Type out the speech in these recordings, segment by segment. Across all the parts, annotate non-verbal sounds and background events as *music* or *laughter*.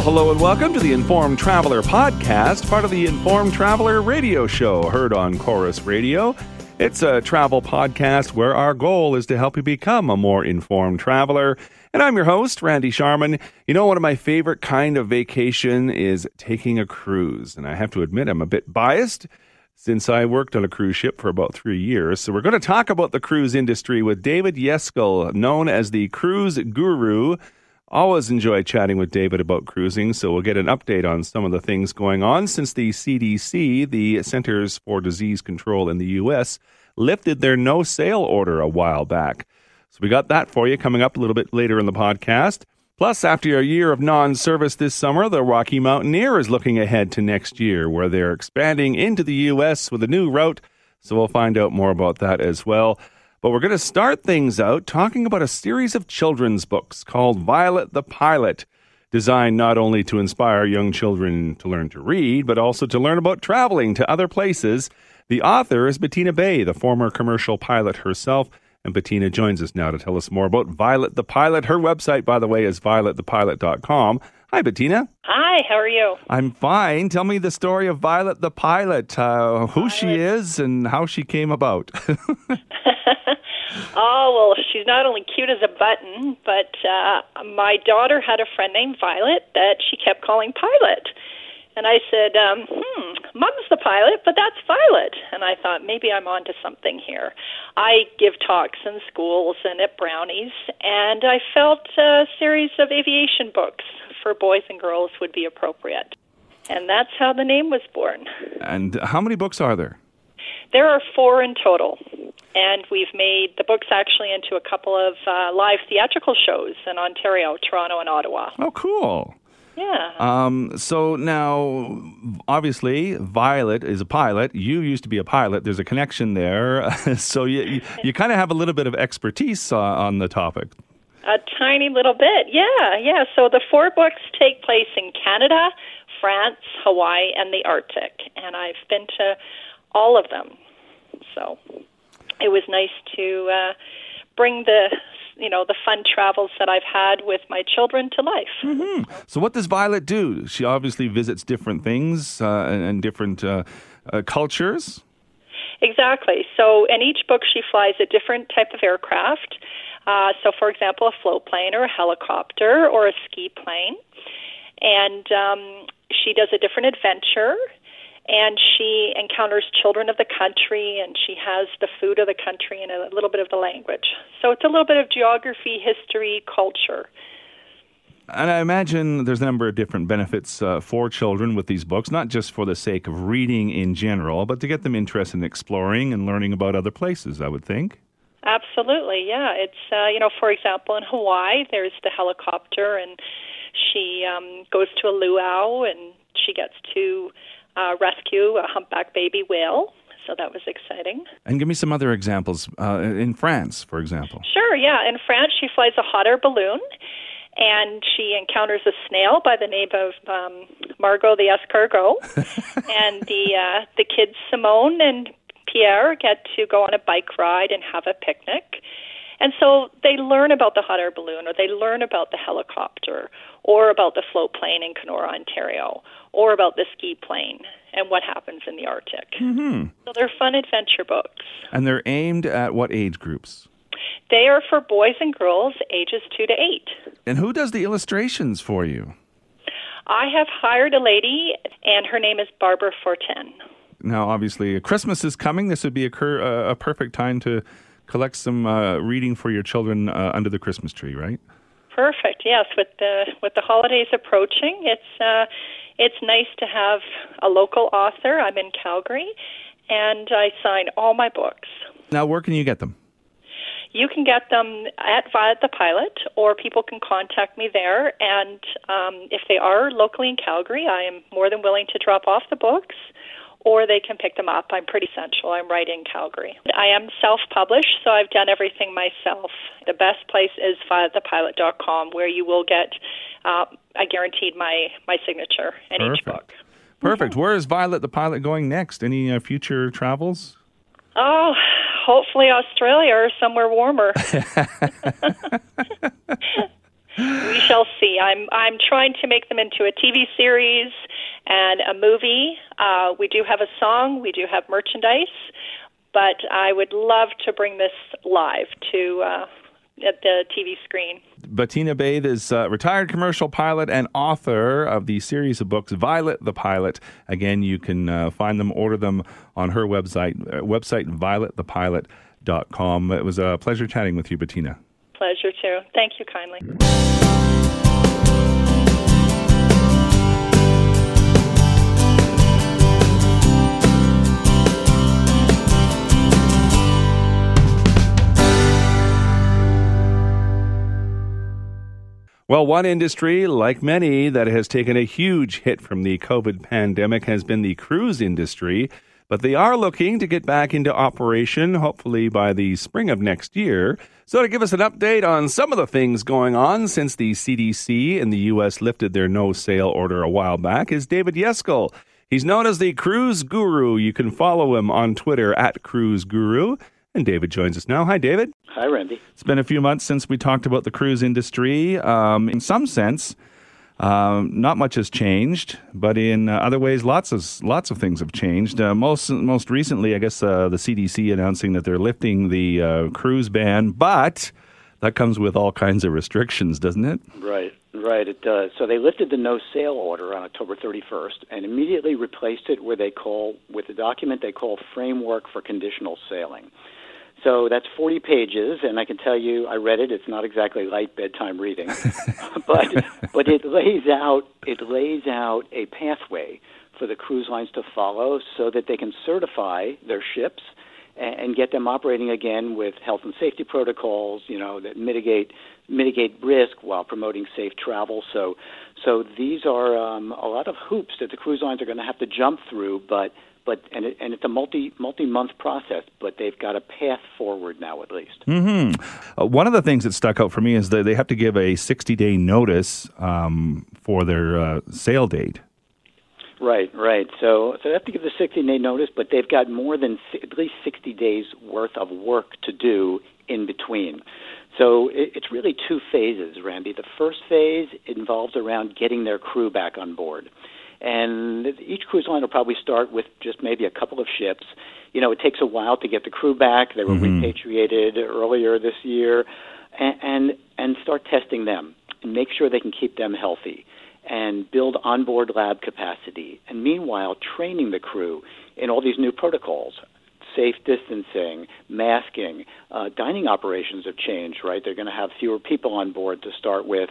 Well, hello and welcome to the Informed Traveler podcast, part of the Informed Traveler radio show, heard on Corus Radio. It's a travel podcast where our goal is to help you become a more informed traveler. And I'm your host, Randy Sharman. You know, one of my favorite kind of vacation is taking a cruise. And I have to admit, I'm a bit biased since I worked on a cruise ship for about three years. So we're going to talk about the cruise industry with David Yeskel, known as the Cruise Guru. Always enjoy chatting with David about cruising, so we'll get an update on some of the things going on since the CDC, the Centers for Disease Control in the U.S., lifted their no sail order a while back. So we got that for you coming up a little bit later in the podcast. Plus, after a year of non service this summer, the Rocky Mountaineer is looking ahead to next year, where they're expanding into the U.S. with a new route. So we'll find out more about that as well. But we're going to start things out talking about a series of children's books called Violet the Pilot, designed not only to inspire young children to learn to read, but also to learn about traveling to other places. The author is Bettina Bay, the former commercial pilot herself. And Bettina joins us now to tell us more about Violet the Pilot. Her website, by the way, is violetthepilot.com. Hi, Bettina. Hi, how are you? I'm fine. Tell me the story of Violet the Pilot, uh, who Violet. she is and how she came about. *laughs* oh, well, she's not only cute as a button, but uh, my daughter had a friend named Violet that she kept calling Pilot. And I said, um, hmm, Mom's the pilot, but that's Violet. And I thought, maybe I'm onto something here. I give talks in schools and at Brownies, and I felt a series of aviation books for boys and girls would be appropriate. And that's how the name was born. And how many books are there? There are four in total. And we've made the books actually into a couple of uh, live theatrical shows in Ontario, Toronto, and Ottawa. Oh, cool. Yeah. Um, so now, obviously, Violet is a pilot. You used to be a pilot. There's a connection there. *laughs* so you, you, you kind of have a little bit of expertise uh, on the topic. A tiny little bit, yeah, yeah. So the four books take place in Canada, France, Hawaii, and the Arctic. And I've been to all of them. So it was nice to uh, bring the you know the fun travels that I've had with my children to life. Mm-hmm. So, what does Violet do? She obviously visits different things uh, and, and, different uh, uh, cultures. Exactly. So, in each book, she flies a different type of aircraft. Uh, so, for example, a float plane or a helicopter or a ski plane, and um, she does a different adventure and she encounters children of the country and she has the food of the country and a little bit of the language. So it's a little bit of geography, history, culture. And I imagine there's a number of different benefits uh, for children with these books, not just for the sake of reading in general, but to get them interested in exploring and learning about other places, I would think. Absolutely, yeah. It's, uh, you know, for example, in Hawaii, there's the helicopter, and she um, goes to a luau and she gets to uh, rescue a humpback baby whale. So that was exciting. And give me some other examples uh, in France, for example. Sure, yeah. In France, she flies a hot air balloon and she encounters a snail by the name of um, Margot the escargot. *laughs* and the uh, the kids Simone and Pierre get to go on a bike ride and have a picnic. And so they learn about the hot air balloon, or they learn about the helicopter, or about the float plane in Kenora, Ontario, or about the ski plane and what happens in the Arctic. Mm-hmm. So they're fun adventure books. And they're aimed at what age groups? They are for boys and girls ages two to eight. And who does the illustrations for you? I have hired a lady, and her name is Barbara Fortin. Now, obviously, Christmas is coming. This would be a, cur- uh, a perfect time to collect some uh, reading for your children uh, under the Christmas tree, right? Perfect. Yes, with the with the holidays approaching, it's uh, it's nice to have a local author. I'm in Calgary, and I sign all my books. Now, where can you get them? You can get them at Violet the Pilot, or people can contact me there. And um, if they are locally in Calgary, I am more than willing to drop off the books or they can pick them up. I'm pretty central. I'm right in Calgary. I am self published, so I've done everything myself. The best place is violetthepilot.com, where you will get, uh, I guaranteed my, my signature in Perfect. each book. Perfect. Where is Violet the Pilot going next? Any uh, future travels? Oh, hopefully Australia or somewhere warmer. *laughs* *laughs* we shall see. I'm I'm trying to make them into a TV series and a movie. Uh, we do have a song. We do have merchandise, but I would love to bring this live to. Uh, at the TV screen. Bettina Bathe is a retired commercial pilot and author of the series of books Violet the Pilot. Again, you can uh, find them, order them on her website, uh, website violetthepilot.com. It was a pleasure chatting with you, Bettina. Pleasure too. Thank you kindly. Well, one industry, like many, that has taken a huge hit from the COVID pandemic has been the cruise industry. But they are looking to get back into operation, hopefully by the spring of next year. So, to give us an update on some of the things going on since the CDC in the U.S. lifted their no sail order a while back, is David Yeskel. He's known as the Cruise Guru. You can follow him on Twitter at Cruise Guru. And David joins us now. Hi, David. Hi, Randy. It's been a few months since we talked about the cruise industry. Um, in some sense, um, not much has changed, but in uh, other ways, lots of lots of things have changed. Uh, most most recently, I guess uh, the CDC announcing that they're lifting the uh, cruise ban, but that comes with all kinds of restrictions, doesn't it? Right, right, it does. So they lifted the no sail order on October 31st and immediately replaced it where they call with a document they call Framework for Conditional Sailing. So that's 40 pages, and I can tell you, I read it. It's not exactly light bedtime reading, *laughs* but but it lays out it lays out a pathway for the cruise lines to follow, so that they can certify their ships and, and get them operating again with health and safety protocols. You know that mitigate mitigate risk while promoting safe travel. So so these are um, a lot of hoops that the cruise lines are going to have to jump through, but but and it, and it's a multi multi month process, but they've got a path forward now at least. Mm-hmm. Uh, one of the things that stuck out for me is that they have to give a sixty day notice um, for their uh, sail date. Right, right. So, so they have to give the 60 day notice, but they've got more than at least 60 days worth of work to do in between. So it, it's really two phases, Randy. The first phase involves around getting their crew back on board. And each cruise line will probably start with just maybe a couple of ships. You know, it takes a while to get the crew back. They were mm-hmm. repatriated earlier this year, and, and and start testing them and make sure they can keep them healthy and build onboard lab capacity. And meanwhile, training the crew in all these new protocols safe distancing, masking. Uh, dining operations have changed, right? They're going to have fewer people on board to start with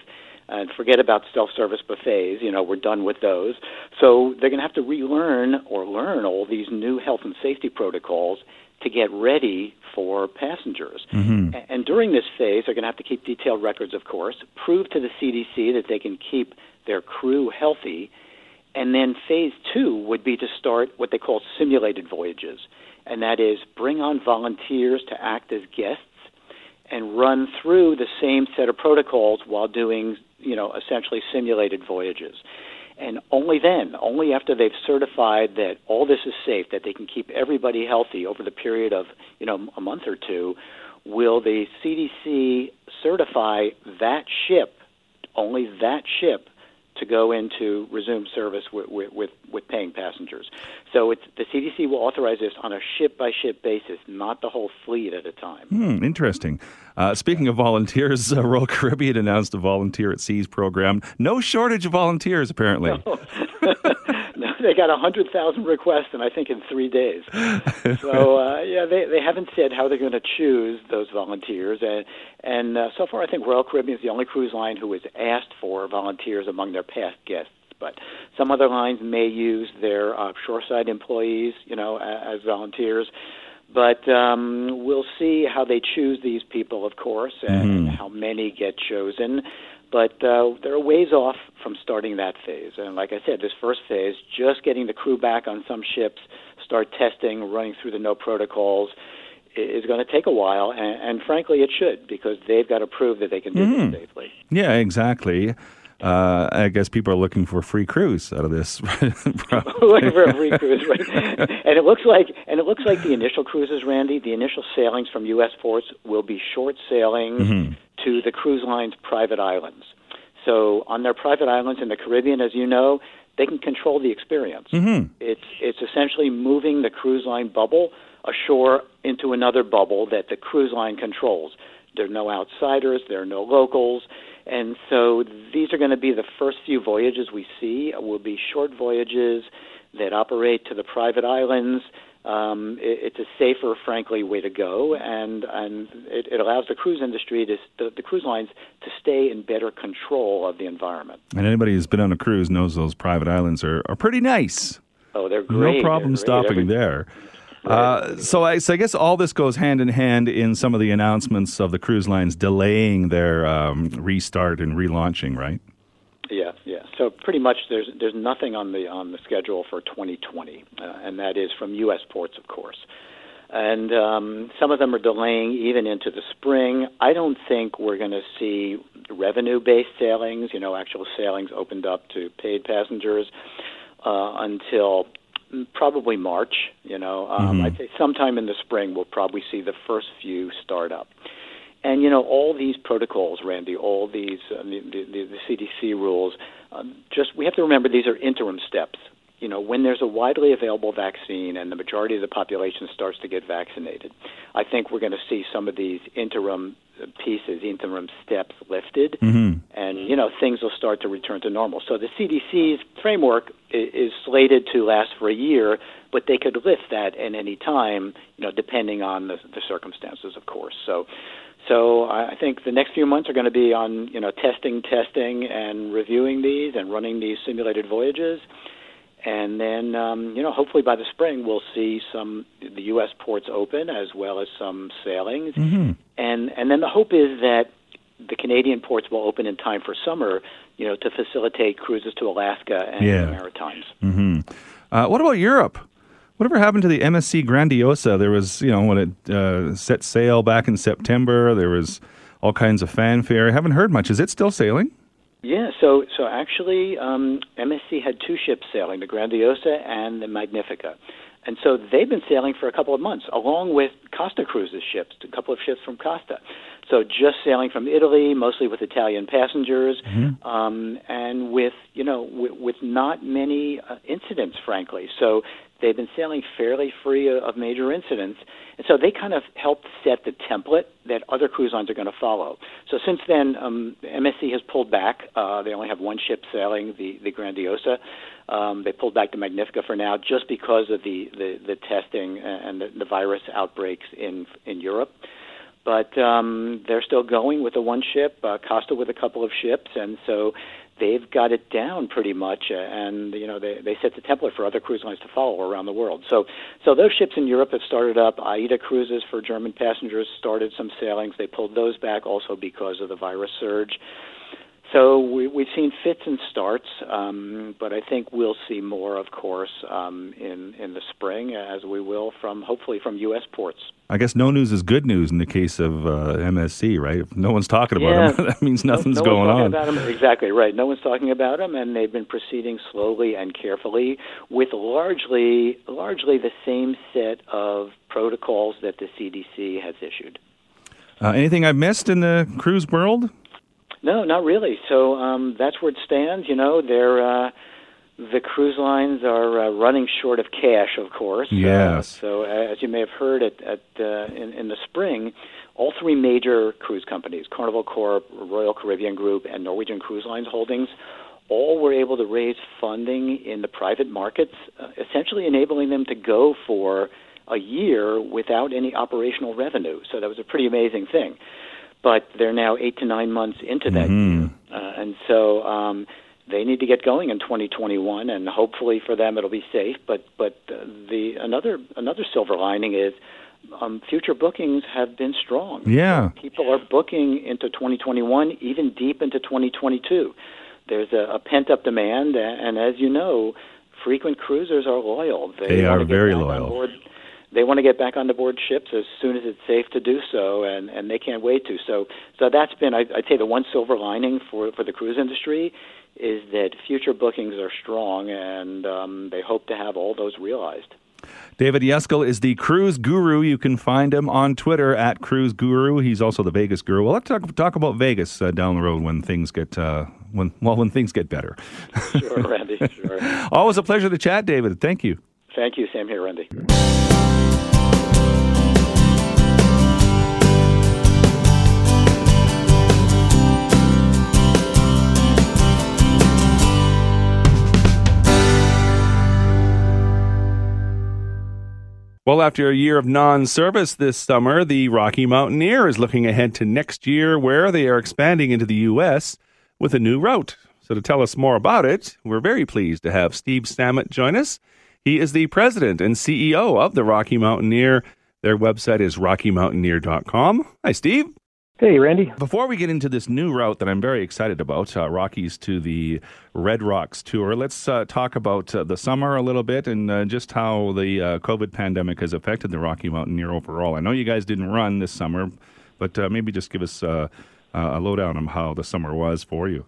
and forget about self-service buffets. You know, we're done with those. So they're going to have to relearn or learn all these new health and safety protocols to get ready for passengers. Mm-hmm. And during this phase, they're going to have to keep detailed records, of course, prove to the CDC that they can keep their crew healthy. And then phase two would be to start what they call simulated voyages. And that is bring on volunteers to act as guests and run through the same set of protocols while doing you know, essentially simulated voyages. And only then, only after they've certified that all this is safe, that they can keep everybody healthy over the period of, you know, a month or two, will the CDC certify that ship, only that ship, to go into resume service with, with, with, paying passengers. So it's, the CDC will authorize this on a ship by ship basis, not the whole fleet at a time. Hmm, interesting. Uh, speaking of volunteers, uh, Royal Caribbean announced a volunteer at seas program. No shortage of volunteers, apparently. No. *laughs* they got 100,000 requests, and I think in three days. *laughs* so, uh, yeah, they, they haven't said how they're going to choose those volunteers. And, and uh, so far, I think Royal Caribbean is the only cruise line who has asked for volunteers among their past guests but some other lines may use their uh, shoreside employees, you know, as, as volunteers. But um, we'll see how they choose these people, of course, and mm-hmm. how many get chosen. But uh, they're ways off from starting that phase. And like I said, this first phase, just getting the crew back on some ships, start testing, running through the no protocols, is going to take a while. And, and frankly, it should, because they've got to prove that they can do mm-hmm. this safely. Yeah, exactly uh, I guess people are looking for a free cruise out of this. *laughs* looking for a free cruise, right? and it looks like, and it looks like the initial cruises, Randy, the initial sailings from U.S. ports will be short sailings mm-hmm. to the cruise line's private islands. So on their private islands in the Caribbean, as you know, they can control the experience. Mm-hmm. It's it's essentially moving the cruise line bubble ashore into another bubble that the cruise line controls. There are no outsiders, there are no locals, and so these are going to be the first few voyages we see. Will be short voyages that operate to the private islands. Um, it, it's a safer, frankly, way to go, and and it, it allows the cruise industry to the, the cruise lines to stay in better control of the environment. And anybody who's been on a cruise knows those private islands are, are pretty nice. Oh, they're great. No problem great. stopping Every- there. Uh, so, I, so I guess all this goes hand in hand in some of the announcements of the cruise lines delaying their um, restart and relaunching, right? Yeah, yeah. So pretty much there's there's nothing on the on the schedule for 2020, uh, and that is from U.S. ports, of course. And um, some of them are delaying even into the spring. I don't think we're going to see revenue-based sailings, you know, actual sailings opened up to paid passengers uh, until probably March. You know, um, I'd say sometime in the spring we'll probably see the first few start up. And you know, all these protocols, Randy, all these uh, the, the, the CDC rules, um, just we have to remember these are interim steps. You know, when there's a widely available vaccine and the majority of the population starts to get vaccinated, I think we're going to see some of these interim pieces, interim steps lifted, Mm-hmm. and you know things will start to return to normal. So the CDC's framework is, is slated to last for a year, but they could lift that at any time, you know, depending on the, the circumstances, of course. So. So I think the next few months are going to be on you know testing, testing, and reviewing these and running these simulated voyages, and then um, you know hopefully by the spring we'll see some the U.S. ports open as well as some sailings, Mm-hmm. and and then the hope is that the Canadian ports will open in time for summer, you know, to facilitate cruises to Alaska and Yeah. the Maritimes. Mm-hmm. Uh, what about Europe? Whatever happened to the MSC Grandiosa? There was, you know, when it uh, set sail back in September, there was all kinds of fanfare. I haven't heard much. Is it still sailing? Yeah, so so actually, um, MSC had two ships sailing, the Grandiosa and the Magnifica, and so they've been sailing for a couple of months, along with Costa Cruises ships, a couple of ships from Costa. So just sailing from Italy, mostly with Italian passengers, um, and with you know with, with not many uh, incidents, frankly. So they've been sailing fairly free of major incidents, and so they kind of helped set the template that other cruise lines are going to follow. So since then, um, MSC has pulled back. Uh, they only have one ship sailing, the the Grandiosa. Um, they pulled back the Magnifica for now, just because of the the, the testing and the, the virus outbreaks in in Europe. But um, they're still going with the one ship, uh, Costa with a couple of ships, and so they've got it down pretty much. Uh, and you know they they set the template for other cruise lines to follow around the world. So so those ships in Europe have started up. AIDA cruises for German passengers started some sailings. They pulled those back also because of the virus surge. So we, we've seen fits and starts, um, but I think we'll see more, of course, um, in in the spring, as we will from hopefully from U.S. ports. I guess no news is good news in the case of uh, MSC, right? If no one's talking about Yeah. them, *laughs* that means nothing's no, no going one's on. About them. Exactly right. No one's talking about them, and they've been proceeding slowly and carefully with largely largely the same set of protocols that the CDC has issued. Uh, anything I've missed in the cruise world? No, not really. So um, that's where it stands. You know, they're uh, the cruise lines are uh, running short of cash, of course. Yes. Uh, so uh, as you may have heard, at, at uh, in, in the spring, all three major cruise companies, Carnival Corp, Royal Caribbean Group, and Norwegian Cruise Lines Holdings, all were able to raise funding in the private markets, uh, essentially enabling them to go for a year without any operational revenue. So that was a pretty amazing thing. But they're now eight to nine months into that year, uh, and so um, they need to get going in 2021, and hopefully for them it'll be safe. But but uh, the another another silver lining is um, future bookings have been strong. Yeah. People are booking into 2021, even deep into 2022. There's a, a pent up demand, and as you know, frequent cruisers are loyal. They wanna are very loyal. They want to get back on the board ships as soon as it's safe to do so, and, and they can't wait to. So, so that's been, I, I'd say, the one silver lining for for the cruise industry is that future bookings are strong, and um, they hope to have all those realized. David Yeskel is the cruise guru. You can find him on Twitter at cruise guru. He's also the Vegas guru. Well, talk, talk about Vegas uh, down the road when things get uh, when well when things get better. sure, Randy. Sure. *laughs* Always a pleasure to chat, David. Thank you. Thank you. Same here, Randy. Well, after a year of non service this summer, the Rocky Mountaineer is looking ahead to next year where they are expanding into the U.S. with a new route. So, to tell us more about it, we're very pleased to have Steve Sammut join us. He is the president and CEO of the Rocky Mountaineer. Their website is rockymountaineer.com. Hi, Steve. Hey, Randy. Before we get into this new route that I'm very excited about, uh, Rockies to the Red Rocks Tour, let's uh, talk about uh, the summer a little bit and uh, just how the uh, COVID pandemic has affected the Rocky Mountaineer overall. I know you guys didn't run this summer, but uh, maybe just give us a lowdown on how the summer was for you.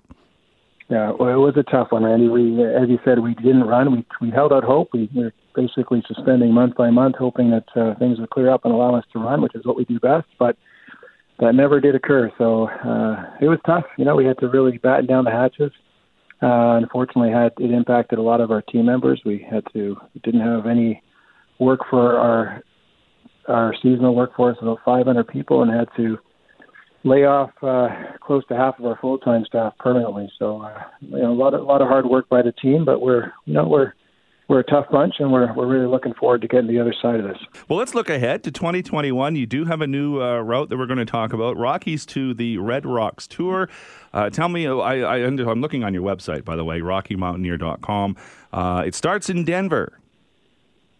Yeah, well, it was a tough one, Randy. We, as you said, we didn't run. We we held out hope. We were basically suspending month by month, hoping that things would clear up and allow us to run, which is what we do best. But that never did occur. So uh, it was tough. You know, we had to really batten down the hatches. Uh, unfortunately, had it impacted a lot of our team members. We had to didn't have any work for our our seasonal workforce, about 500 people, and had to lay off uh, close to half of our full time staff permanently. So uh, you know, a lot of a lot of hard work by the team, but we're you know we're we're a tough bunch, and we're we're really looking forward to getting the other side of this. Well, let's look ahead to 2021. You do have a new uh, route that we're going to talk about: Rockies to the Red Rocks Tour. Uh, tell me, uh, I, I, am looking on your website, by the way, RockyMountaineer.com. Uh, it starts in Denver.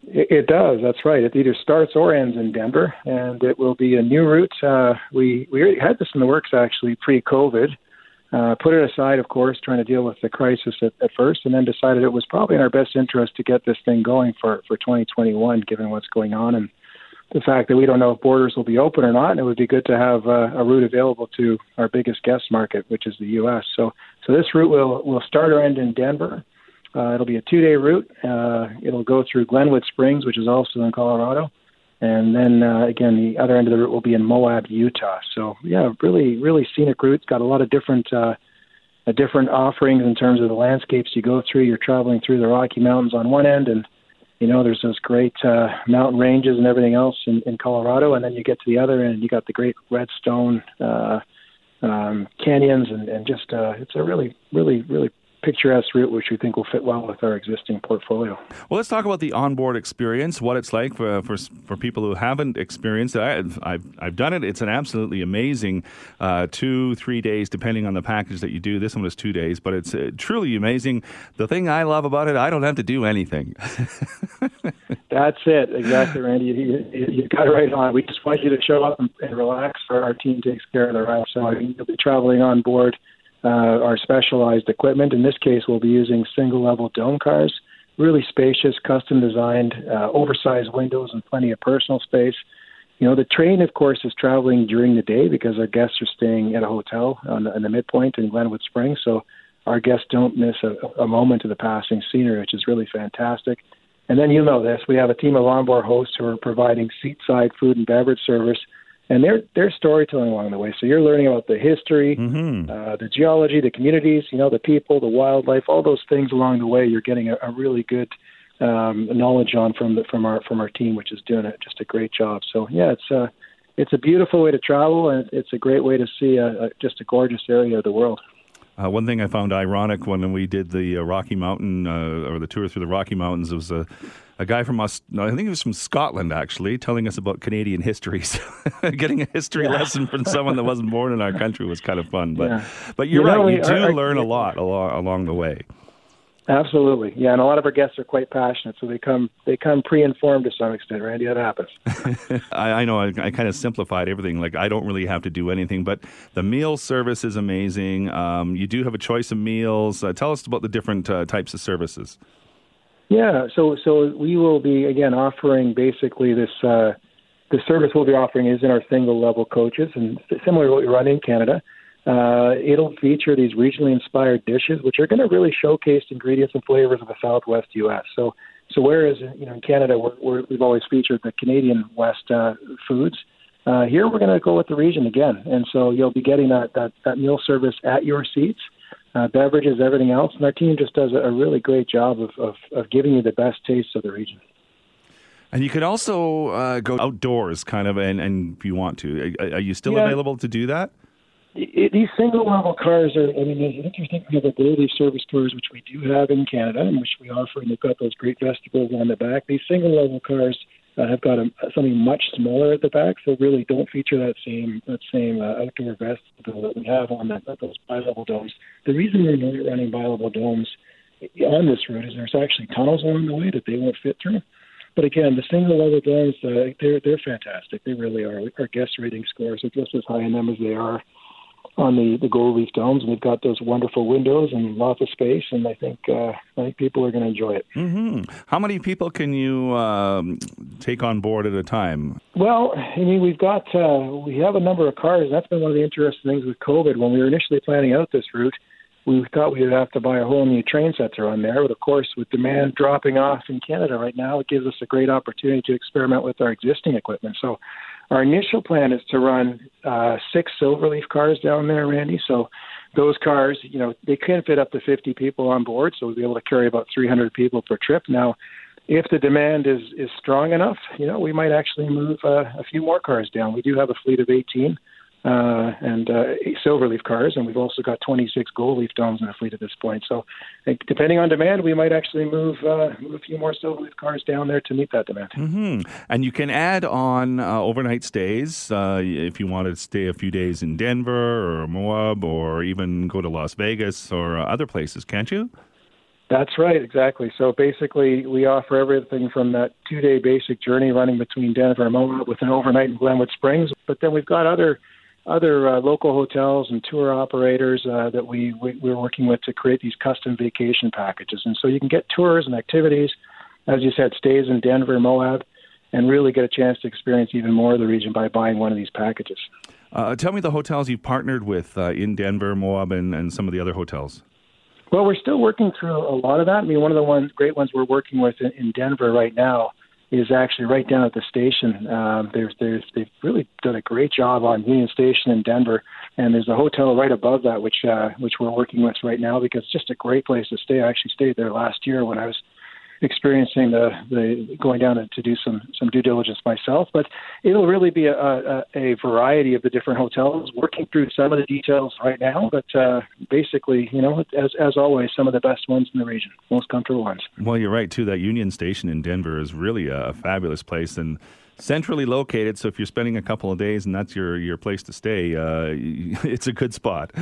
It, it, does. That's right. It either starts or ends in Denver, and it will be a new route. Uh, we we had this in the works actually pre-COVID uh, put it aside, of course, trying to deal with the crisis at, at first, and then decided it was probably in our best interest to get this thing going for, for 2021, given what's going on and the fact that we don't know if borders will be open or not. And it would be good to have uh, a route available to our biggest guest market, which is the U.S. So, so this route will will start or end in Denver. Uh, it'll be a two-day route. Uh, it'll go through Glenwood Springs, which is also in Colorado, and then uh, again, the other end of the route will be in Moab, Utah. So yeah, really, really scenic route. Got a lot of different, uh, uh, different offerings in terms of the landscapes you go through. You're traveling through the Rocky Mountains on one end, and you know there's those great uh, mountain ranges and everything else in, in Colorado, and then you get to the other end, you got the great redstone uh, um, canyons, and, and just uh, it's a really, really, really picturesque route, which we think will fit well with our existing portfolio. Well, let's talk about the onboard experience, what it's like for for, for people who haven't experienced it. I've, I've, I've done it. It's an absolutely amazing uh, two, three days, depending on the package that you do. This one was two days, but it's uh, truly amazing. The thing I love about it, I don't have to do anything. *laughs* That's it, exactly, Randy. You, you, you, got it right on. We just want you to show up and, and relax. Our, our team takes care of the rest. So you'll be traveling on board uh, our specialized equipment. In this case, we'll be using single level dome cars, really spacious, custom designed, uh, oversized windows, and plenty of personal space. You know, the train, of course, is traveling during the day because our guests are staying at a hotel on the, on the midpoint in Glenwood Springs. So our guests don't miss a, a moment of the passing scenery, which is really fantastic. And then you know this, we have a team of onboard hosts who are providing seat side food and beverage service and they're they're storytelling along the way. So you're learning about the history, mm-hmm. uh, the geology, the communities, you know, the people, the wildlife, all those things along the way. You're getting a, a really good um, knowledge on from the, from our from our team, which is doing it just a great job. So yeah, it's a it's a beautiful way to travel, and it's a great way to see a, a, just a gorgeous area of the world. Uh, one thing I found ironic when we did the uh, Rocky Mountain uh, or the tour through the Rocky Mountains was a, a guy from us. I think he was from Scotland actually, telling us about Canadian history. *laughs* So getting a history yeah. lesson from someone that wasn't born in our country was kind of fun. But yeah. but you're you right, know, you do our, learn our, a lot along, along the way. Absolutely, yeah, and a lot of our guests are quite passionate, so they come they come pre-informed to some extent. Randy, that happens. *laughs* *laughs* I, I, know I, I, kind of simplified everything. Like I don't really have to do anything, but the meal service is amazing. Um, you do have a choice of meals. Uh, tell us about the different uh, types of services. Yeah, so so we will be again offering basically this. Uh, the service we'll be offering is in our single level coaches, and similar to what we run in Canada. Uh, it'll feature these regionally inspired dishes, which are going to really showcase ingredients and flavors of the Southwest U.S. So, So whereas you know in Canada we're, we're, we've always featured the Canadian West uh, foods, uh, here we're going to go with the region again, and so you'll be getting that that, that meal service at your seats, uh, beverages, everything else, and our team just does a, a really great job of, of, of giving you the best taste of the region. And you could also uh, go outdoors, kind of, and, and if you want to, are, are you still Yeah. available to do that? These single level cars are, I mean, I think you think we have the daily service cars, which we do have in Canada, and which we offer, and they've got those great vestibules on the back. These single level cars uh, have got a, something much smaller at the back, so really don't feature that same that same uh, outdoor vestibule that we have on that, those bi-level domes. The reason we're not running bi-level domes on this route is there's actually tunnels along the way that they won't fit through. But again, the single level domes, uh, they're they're fantastic. They really are. Our guest rating scores are just as high in them as they are on the the gold leaf domes, and they've got those wonderful windows and lots of space. And I think uh, I think people are going to enjoy it. hmm How many people can you um, take on board at a time? Well, I mean, we've got uh, we have a number of cars. That's been one of the interesting things with COVID. When we were initially planning out this route, we thought we'd have to buy a whole new train set to run there. But of course, with demand dropping off in Canada right now, it gives us a great opportunity to experiment with our existing equipment. So, our initial plan is to run uh, six Silverleaf cars down there, Randy. So. Those cars, you know, they can fit up to 50 people on board, so we'll be able to carry about 300 people per trip. Now, if the demand is is strong enough, you know, we might actually move uh, a few more cars down. We do have a fleet of 18 uh, and uh, eight Silverleaf cars, and we've also got 26 Gold Leaf domes in the fleet at this point. So, depending on demand, we might actually move, uh, move a few more Silverleaf cars down there to meet that demand. hmm And you can add on uh, overnight stays uh, if you want to stay a few days in Denver or Moab or even go to Las Vegas or uh, other places, can't you? That's right, exactly. So basically, we offer everything from that two-day basic journey running between Denver and Moab with an overnight in Glenwood Springs, but then we've got other other uh, local hotels and tour operators uh, that we, we we're working with to create these custom vacation packages, and so you can get tours and activities, as you said, stays in Denver, Moab, and really get a chance to experience even more of the region by buying one of these packages. Uh, tell me the hotels you've partnered with uh, in Denver, Moab, and, and some of the other hotels. Well, we're still working through a lot of that. I mean, one of the ones, great ones we're working with in, in Denver right now is actually right down at the station. Um, there's, there's, they've really done a great job on Union Station in Denver, and there's a hotel right above that, which, uh, which we're working with right now because it's just a great place to stay. I actually stayed there last year when I was experiencing the, the going down to, do some some due diligence myself. But it'll really be a, a, a variety of the different hotels. Working through some of the details right now, but uh, basically, you know, as as always, some of the best ones in the region, most comfortable ones. Well, you're right, too. That Union Station in Denver is really a fabulous place and centrally located. So if you're spending a couple of days and that's your, your place to stay, uh, *laughs* it's a good spot.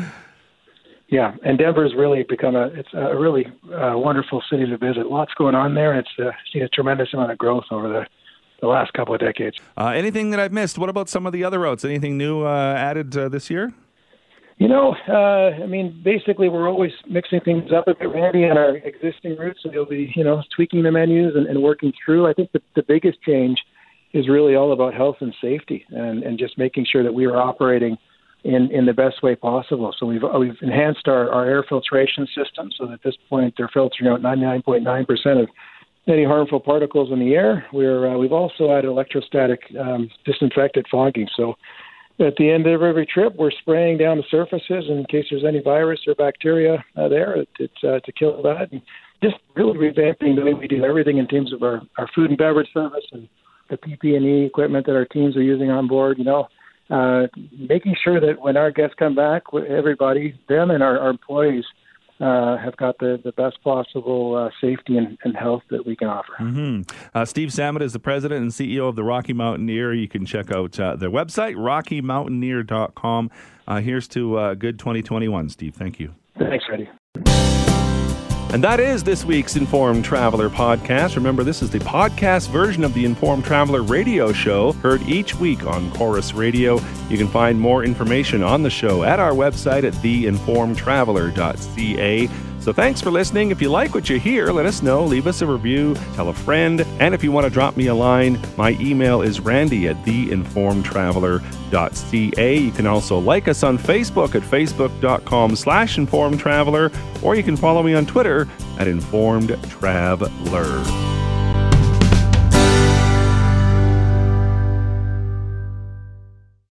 Yeah, and Denver's really become a it's a really uh, wonderful city to visit. Lots going on there. It's uh, seen a tremendous amount of growth over the the last couple of decades. Uh, anything that I've missed? What about some of the other routes? Anything new uh, added uh, this year? You know, uh, I mean, basically, we're always mixing things up a bit, Randy, on our existing routes. So you'll be, you know, tweaking the menus and, and working through. I think the, the biggest change is really all about health and safety, and, and just making sure that we are operating in, in the best way possible. So we've we've enhanced our, our air filtration system, so that at this point they're filtering out 99.9 percent of any harmful particles in the air. We're uh, we've also added electrostatic um, disinfectant fogging. So at the end of every trip, we're spraying down the surfaces in case there's any virus or bacteria uh, there it, it's, uh, to kill that. And just really revamping the way we do everything in terms of our, our food and beverage service and the PP&E equipment that our teams are using on board. You know, uh, making sure that when our guests come back, everybody, them and our, our employees, uh, have got the, the best possible uh, safety and, and health that we can offer. hmm Uh, Steve Sammut is the president and CEO of the Rocky Mountaineer. You can check out uh, their website, rockymountaineer.com. Uh, here's to uh, good 2021, Steve. Thank you. Thanks, Freddie. And that is this week's Informed Traveler podcast. Remember, this is the podcast version of the Informed Traveler radio show, heard each week on Corus Radio. You can find more information on the show at our website at theinformedtraveler.ca. So thanks for listening. If you like what you hear, let us know. Leave us a review, tell a friend. And if you want to drop me a line, my email is randy at theinformedtraveler.ca. You can also like us on Facebook at facebook.com slash informedtraveler, or you can follow me on Twitter at Informed Traveler.